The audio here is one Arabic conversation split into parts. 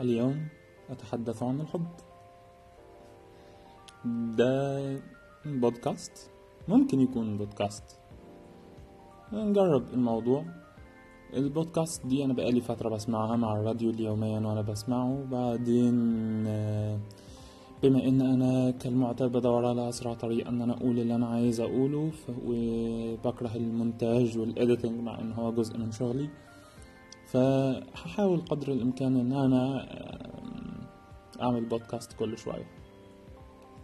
اليوم أتحدث عن الحب. ده بودكاست ممكن يكون بودكاست. نجرب الموضوع. البودكاست دي أنا بقالي فترة بسمعها مع الراديو اليوميا وأنا بسمعه. بعدين بما إن أنا كالمعتاد بدور على أسرع طريقه أن أنا أقول اللي أنا عايز أقوله وبكره المونتاج والإديتنج مع إن هو جزء من شغلي. فهحاول قدر الإمكان إن أنا أعمل بودكاست كل شوية.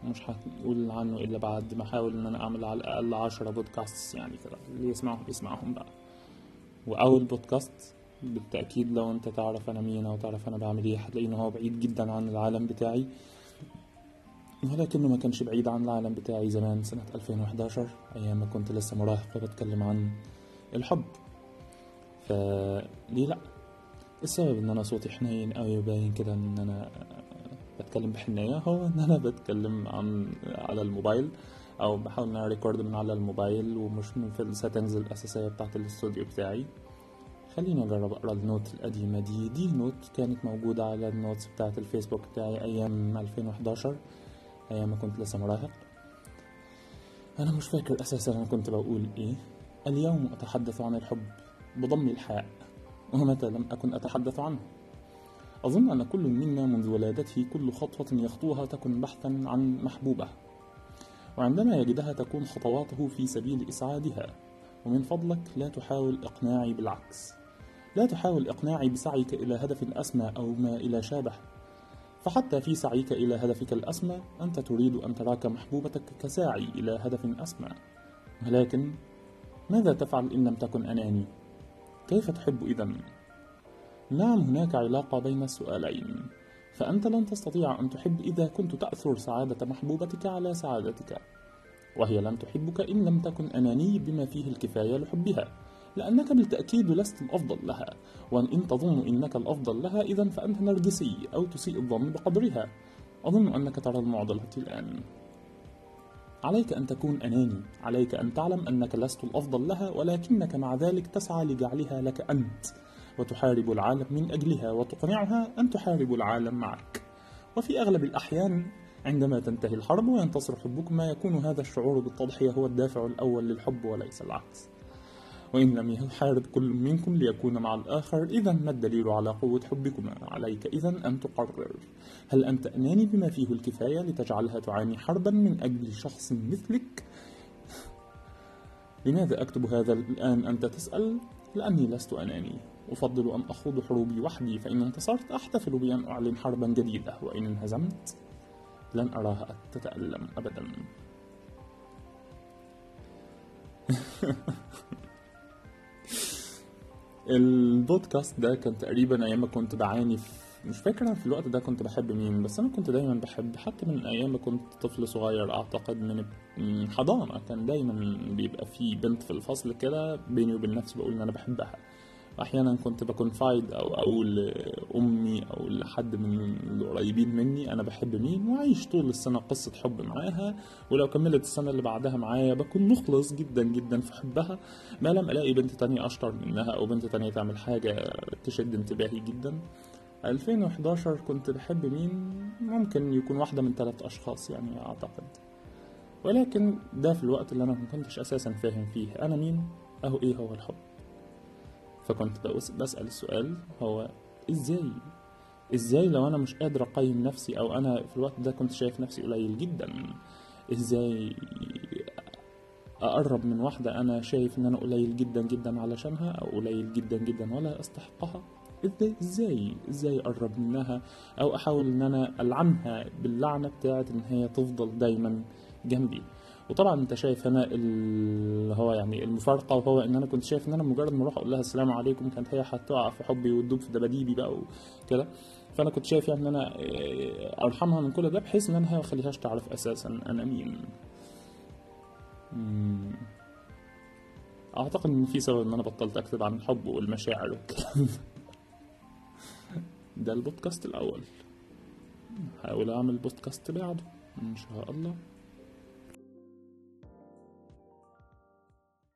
مش هقول عنه إلا بعد ما أحاول إن أنا أعمل على الأقل عشرة بودكاست يعني كده. اللي يسمعهم يسمعهم بقى. وأول بودكاست بالتأكيد لو أنت تعرف أنا مين أو تعرف أنا بعمل إيه هتلاقي هو بعيد جدا عن العالم بتاعي. ولكنه ما كانش بعيد عن العالم بتاعي زمان سنة 2011 أيام ما كنت لسه مراهق وبتكلم عن الحب. فليه لأ؟ السبب إن أنا صوتي حنين أوي وباين كده إن أنا بتكلم بحنية هو إن أنا بتكلم عن على الموبايل أو بحاول إن أنا record من على الموبايل ومش من في ال settings الأساسية بتاعة الاستوديو بتاعي. خليني أجرب أقرأ ال note القديمة دي. دي note كانت موجودة على ال notes بتاعة الفيسبوك بتاعي أيام 2011 أيام ما كنت لسه مراهق. أنا مش فاكر أساسا أنا كنت بقول إيه. اليوم أتحدث عن الحب. بضم الحاء. ومتى لم أكن أتحدث عنه؟ أظن أن كل منا منذ ولادته كل خطوة يخطوها تكن بحثا عن محبوبة. وعندما يجدها تكون خطواته في سبيل إسعادها. ومن فضلك لا تحاول إقناعي بالعكس. لا تحاول إقناعي بسعيك إلى هدف أسمى أو ما إلى شابه. فحتى في سعيك إلى هدفك الأسمى أنت تريد أن تراك محبوبتك كساعي إلى هدف أسمى. ولكن ماذا تفعل إن لم تكن أناني؟ كيف تحب إذا؟ نعم هناك علاقة بين السؤالين. فأنت لن تستطيع أن تحب إذا كنت تأثر سعادة محبوبتك على سعادتك. وهي لن تحبك إن لم تكن أناني بما فيه الكفاية لحبها لأنك بالتأكيد لست الأفضل لها. وإن تظن إنك الأفضل لها إذا فأنت نرجسي أو تسيء الظن بقدرها. أظن أنك ترى المعضلة الآن. عليك أن تكون أناني. عليك أن تعلم أنك لست الأفضل لها ولكنك مع ذلك تسعى لجعلها لك أنت. وتحارب العالم من أجلها وتقنعها أن تحارب العالم معك. وفي أغلب الأحيان عندما تنتهي الحرب وينتصر حبكما يكون هذا الشعور بالتضحية هو الدافع الأول للحب وليس العكس. وإن لم يحارب كل منكم ليكون مع الآخر. إذا ما الدليل على قوة حبكما عليك؟ إذا أن تقرر. هل أنت أناني بما فيه الكفاية لتجعلها تعاني حربا من أجل شخص مثلك؟ لماذا أكتب هذا الآن أنت تسأل؟ لأني لست أناني. أفضل أن أخوض حروبي وحدي فإن انتصرت أحتفل بأن أعلن حربا جديدة وإن انهزمت لن أراها تتألم أبدا. البودكاست ده كان تقريبا أيام ما كنت بعاني في مش فاكر أنا في الوقت ده كنت بحب مين بس أنا كنت دايما بحب حتى من أيام ما كنت طفل صغير أعتقد من حضانه كان دايما بيبقى في بنت في الفصل كده بيني وبين نفسي بقول إن أنا بحبها. أحيانا كنت بكونفايد أو أقول لأمي أو لحد من القريبين مني أنا بحب مين؟ وأعيش طول السنة قصة حب معاها ولو كملت السنة اللي بعدها معايا بكون مخلص جدا جدا في حبها. ما لم ألاقي بنت تانية أشطر منها أو بنت تانية تعمل حاجة تشد انتباهي جدا. 2011 كنت بحب مين؟ ممكن يكون واحدة من ثلاث أشخاص يعني أعتقد. ولكن ده في الوقت اللي أنا ما كنتش أساسا فاهم فيه. أنا مين؟ أهو إيه هو الحب؟ فكنت بسأل السؤال هو إزاي؟ إزاي لو أنا مش قادر أقيم نفسي أو أنا في الوقت ده كنت شايف نفسي قليل جدا إزاي أقرب من واحدة أنا شايف إن أنا قليل جدا جدا علشانها أو قليل جدا جدا ولا أستحقها؟ إزاي إزاي إزاي أقرب منها أو أحاول إن أنا العنها باللعنة بتاعت إن هي تفضل دايما جنبي؟ وطبعا أنت شايف هنا اللي هو يعني المفارقة وهو إن أنا كنت شايف إن أنا مجرد ما أروح أقول لها السلام عليكم كانت هي هتقع في حبي وتدوب في دباديبي بقى وكده. فأنا كنت شايف يعني إن أنا أرحمها من كل ده بحيث إن أنا ما اخليهاش تعرف أساسا أنا مين. أعتقد إن في سبب إن أنا بطلت أكتب عن الحب والمشاعر والكلام ده البودكاست الأول. هحاول أعمل بودكاست بعده إن شاء الله.